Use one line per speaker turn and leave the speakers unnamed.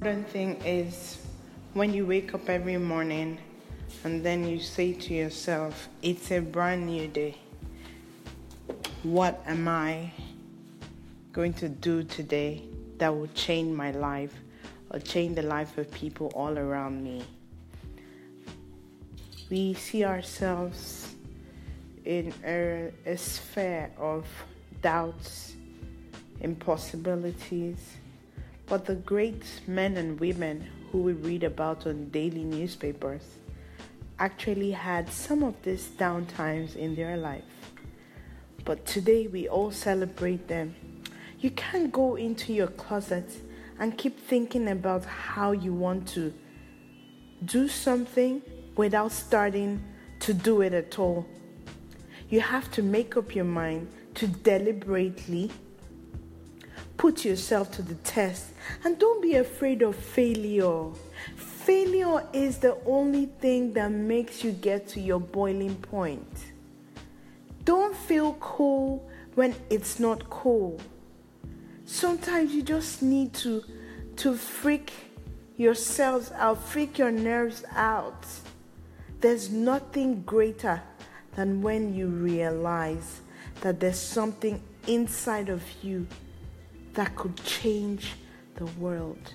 One thing is when you wake up every morning and then you say to yourself, It's a brand new day. What am I going to do today that will change my life or change the life of people all around me? We see ourselves in a, a sphere of doubts, impossibilities but the great men and women who we read about on daily newspapers actually had some of these downtimes in their life. But today we all celebrate them. You can't go into your closet and keep thinking about how you want to do something without starting to do it at all. You have to make up your mind to deliberately Put yourself to the test and don't be afraid of failure. Failure is the only thing that makes you get to your boiling point. Don't feel cool when it's not cool. Sometimes you just need to to freak yourselves out, freak your nerves out. There's nothing greater than when you realize that there's something inside of you that could change the world.